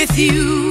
with you.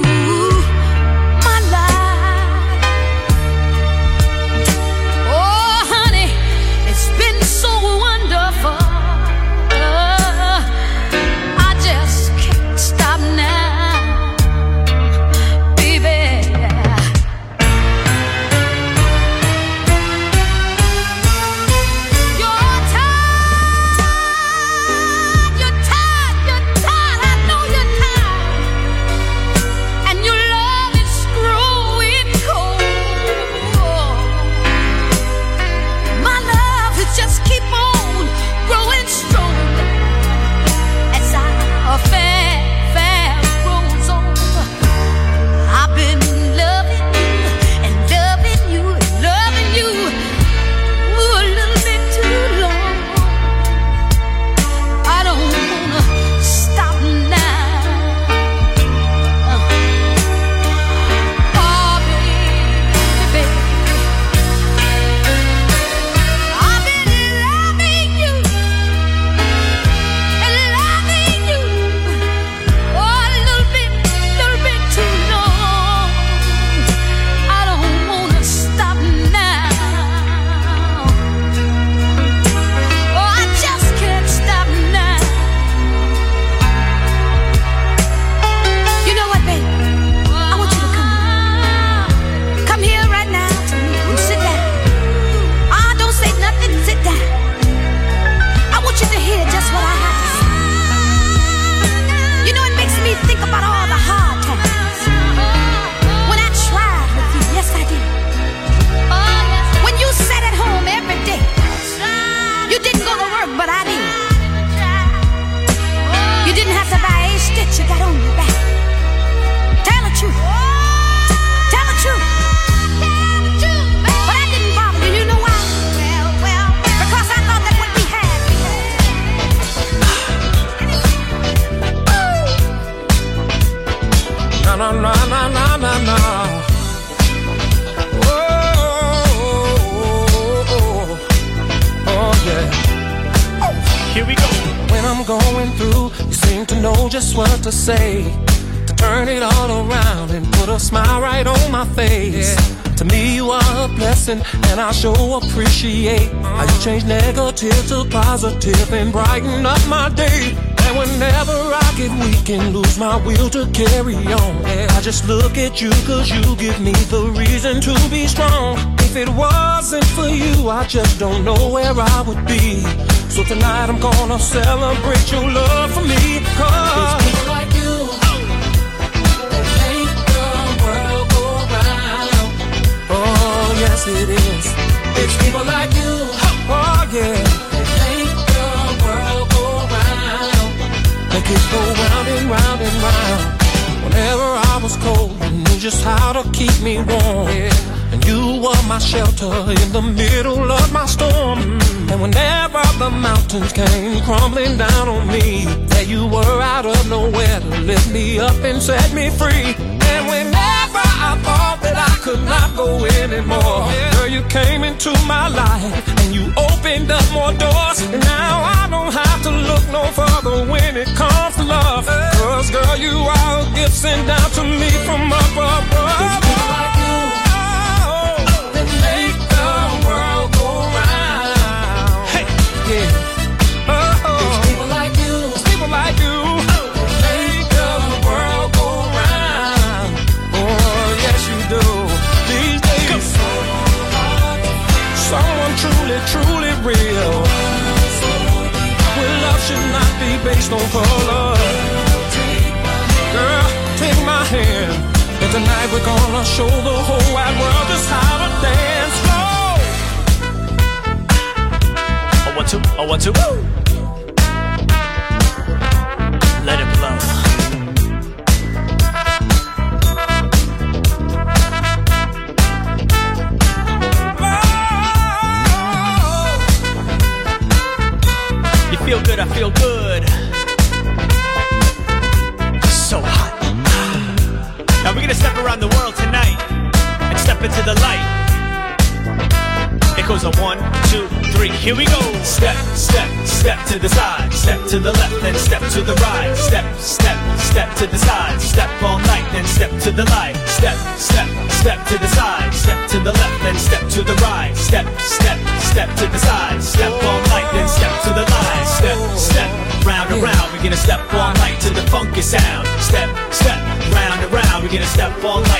listen, and I sure appreciate how you change negative to positive and brighten up my day. And whenever I get weak and lose my will to carry on, and I just look at you cause you give me the reason to be strong. If it wasn't for you, I just don't know where I would be. So tonight I'm gonna celebrate your love for me. Cause it is. It's people like you, oh yeah, They make the world go round. Make it go round and round and round. Whenever I was cold, you knew just how to keep me warm. Yeah. And you were my shelter in the middle of my storm. And whenever the mountains came crumbling down on me, there you were out of nowhere to lift me up and set me free could not go anymore, girl, you came into my life and you opened up more doors. Now I don't have to look no further when it comes to love. Cause girl, you are a gift sent down to me we're gonna show the whole wide world just how to dance slow. I want to, I want to. Let here we go. Step, step, step to the side, step to the left, then step to the right. Step, step, step to the side, step all night, then step to the light. Step, step, step to the side, step to the left, then step to the right. Step, step, step to the side, step all night, then step to the light. Step, step, round and round, we're gonna step all night to the funky sound. Step, step, round and round, we're gonna step all night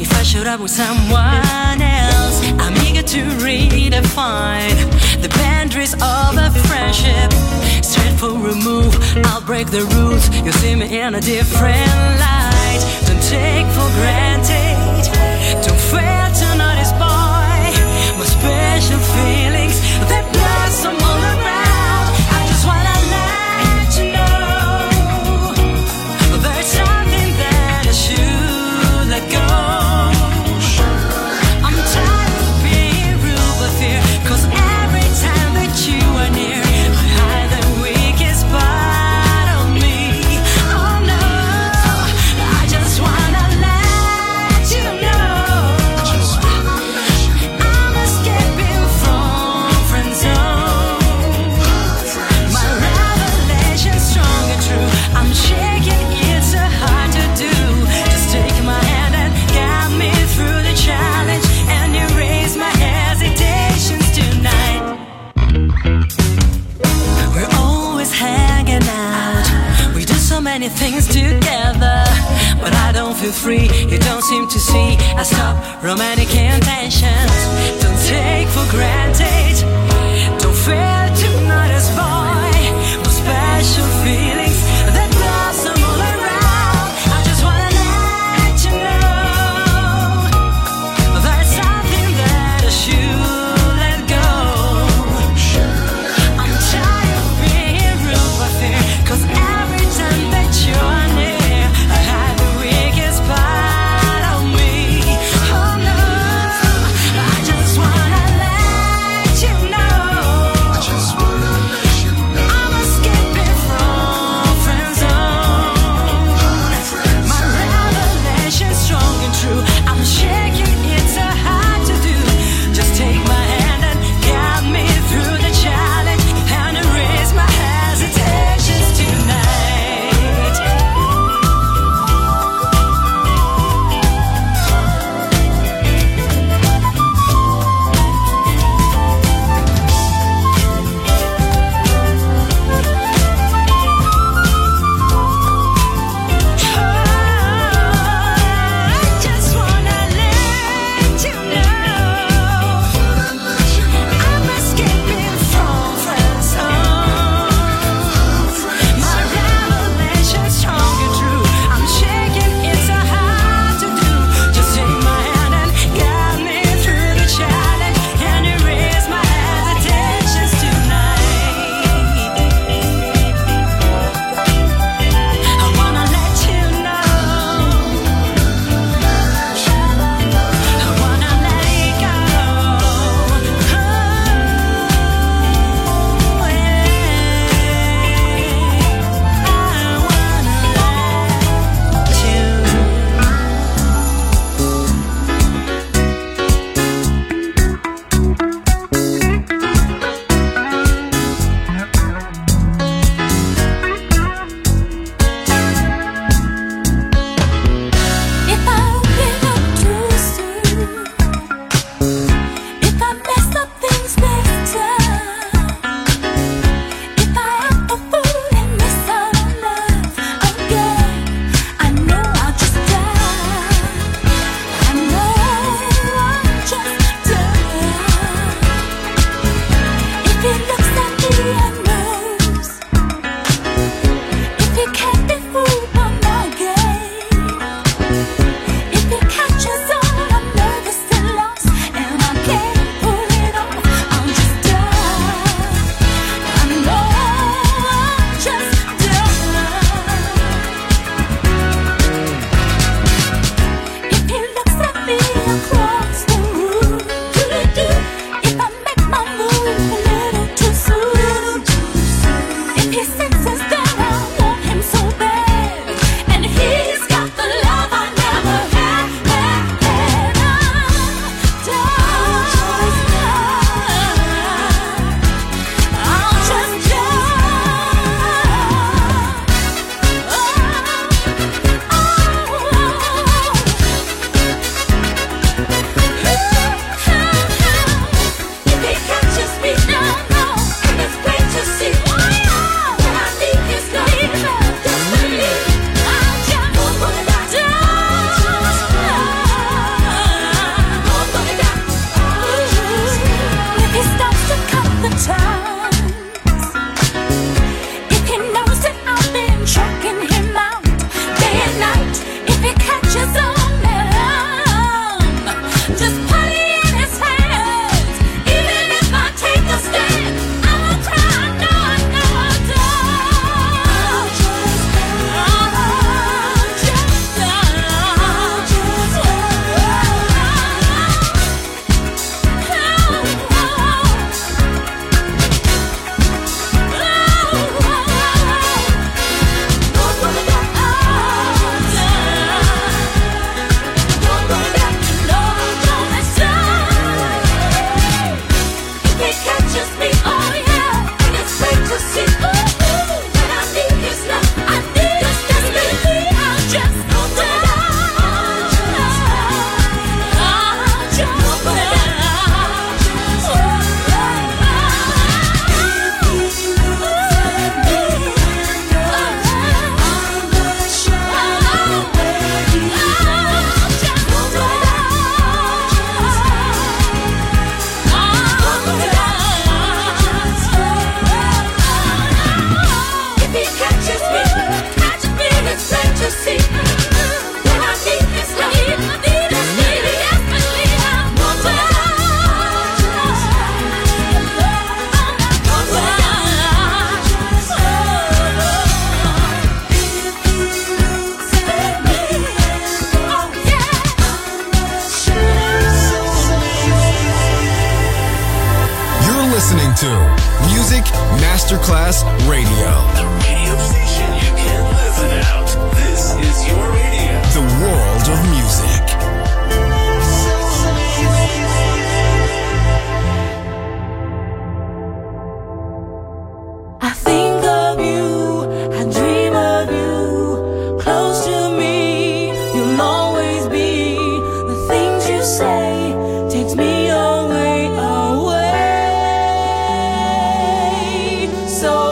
If I showed up with someone else? I'm eager to redefine the boundaries of a friendship. Straight for I'll break the rules. You'll see me in a different light. Don't take for granted. Don't fail to notice, boy, my special feelings that blossom all feel free. You don't seem to see. I stop romantic intentions. Don't take for granted.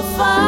So.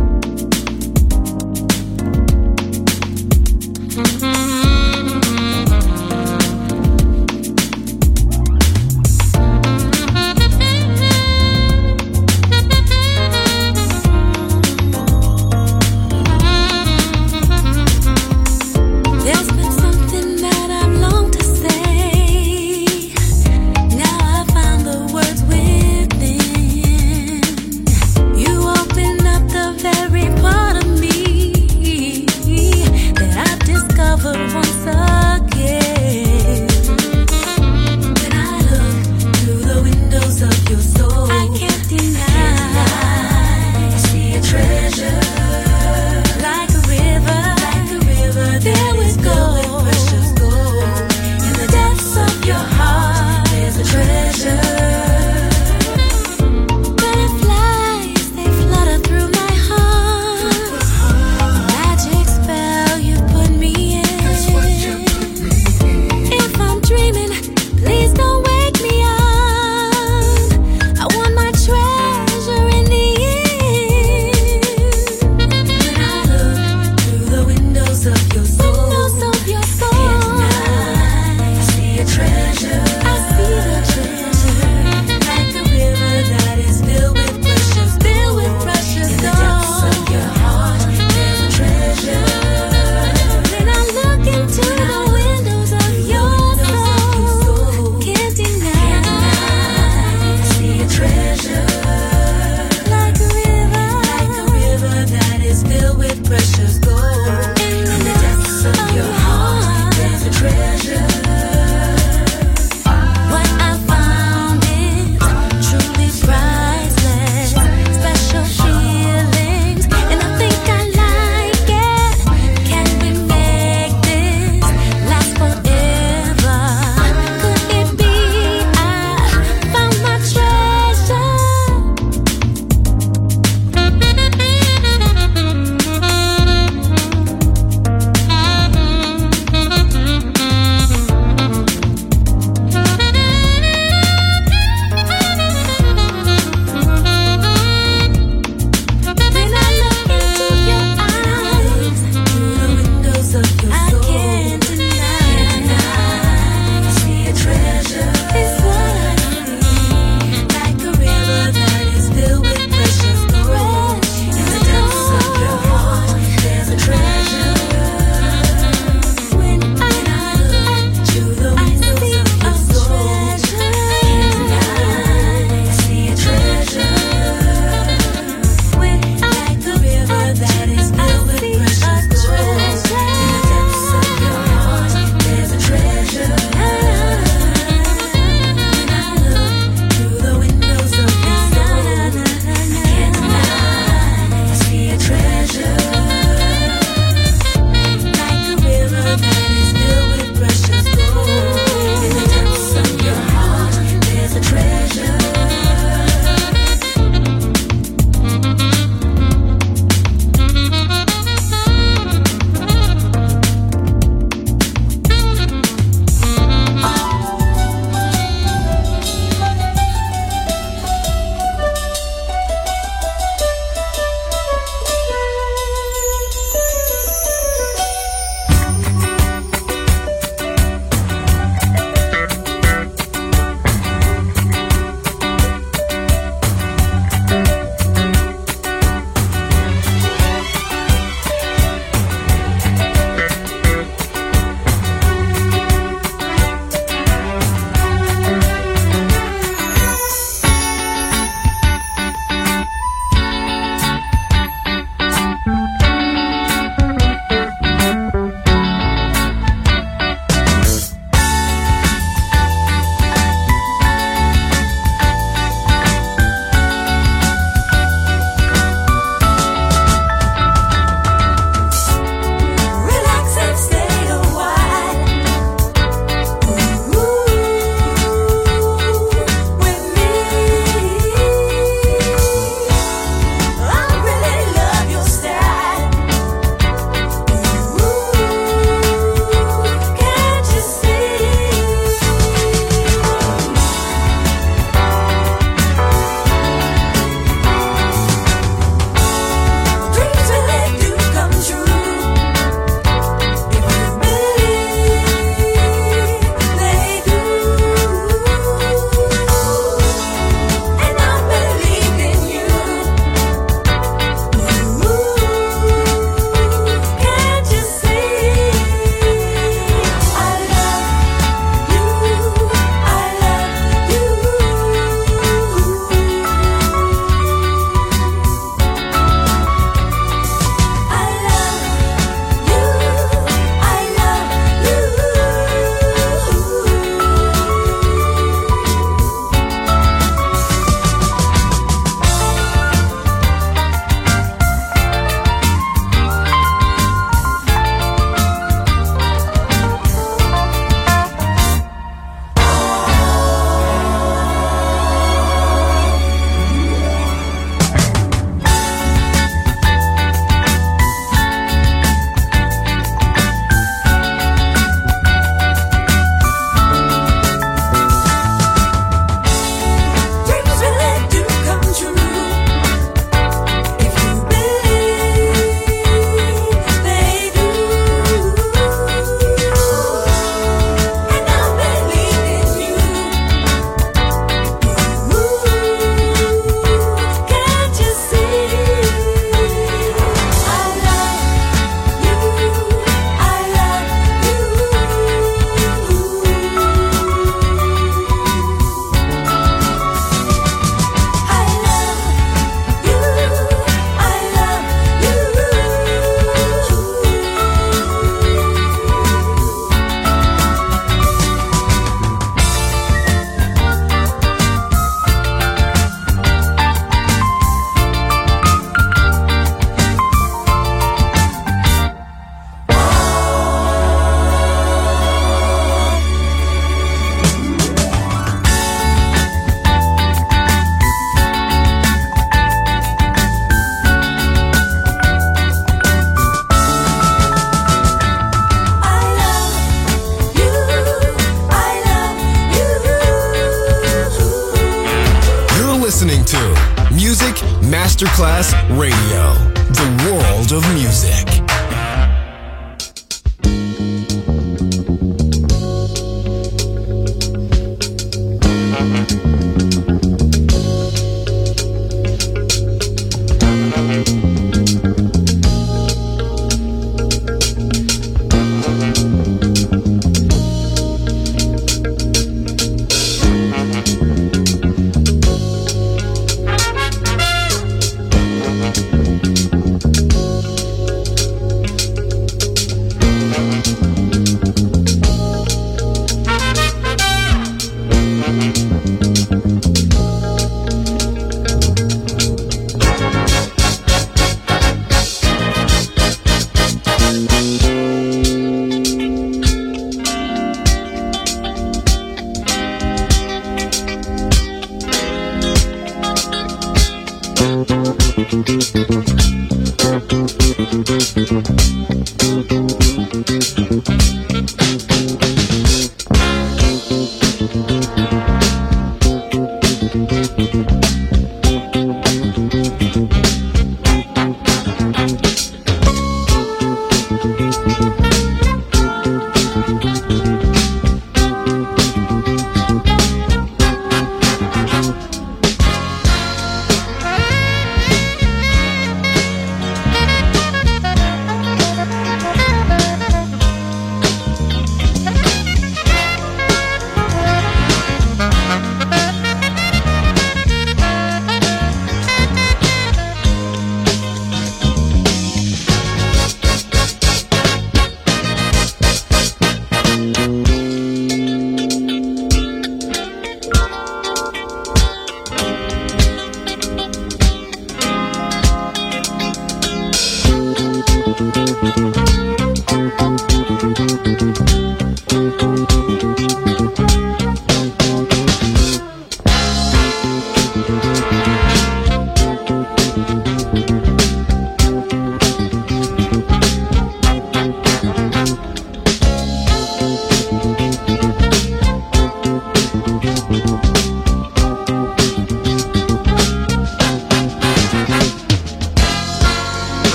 Masterclass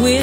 We're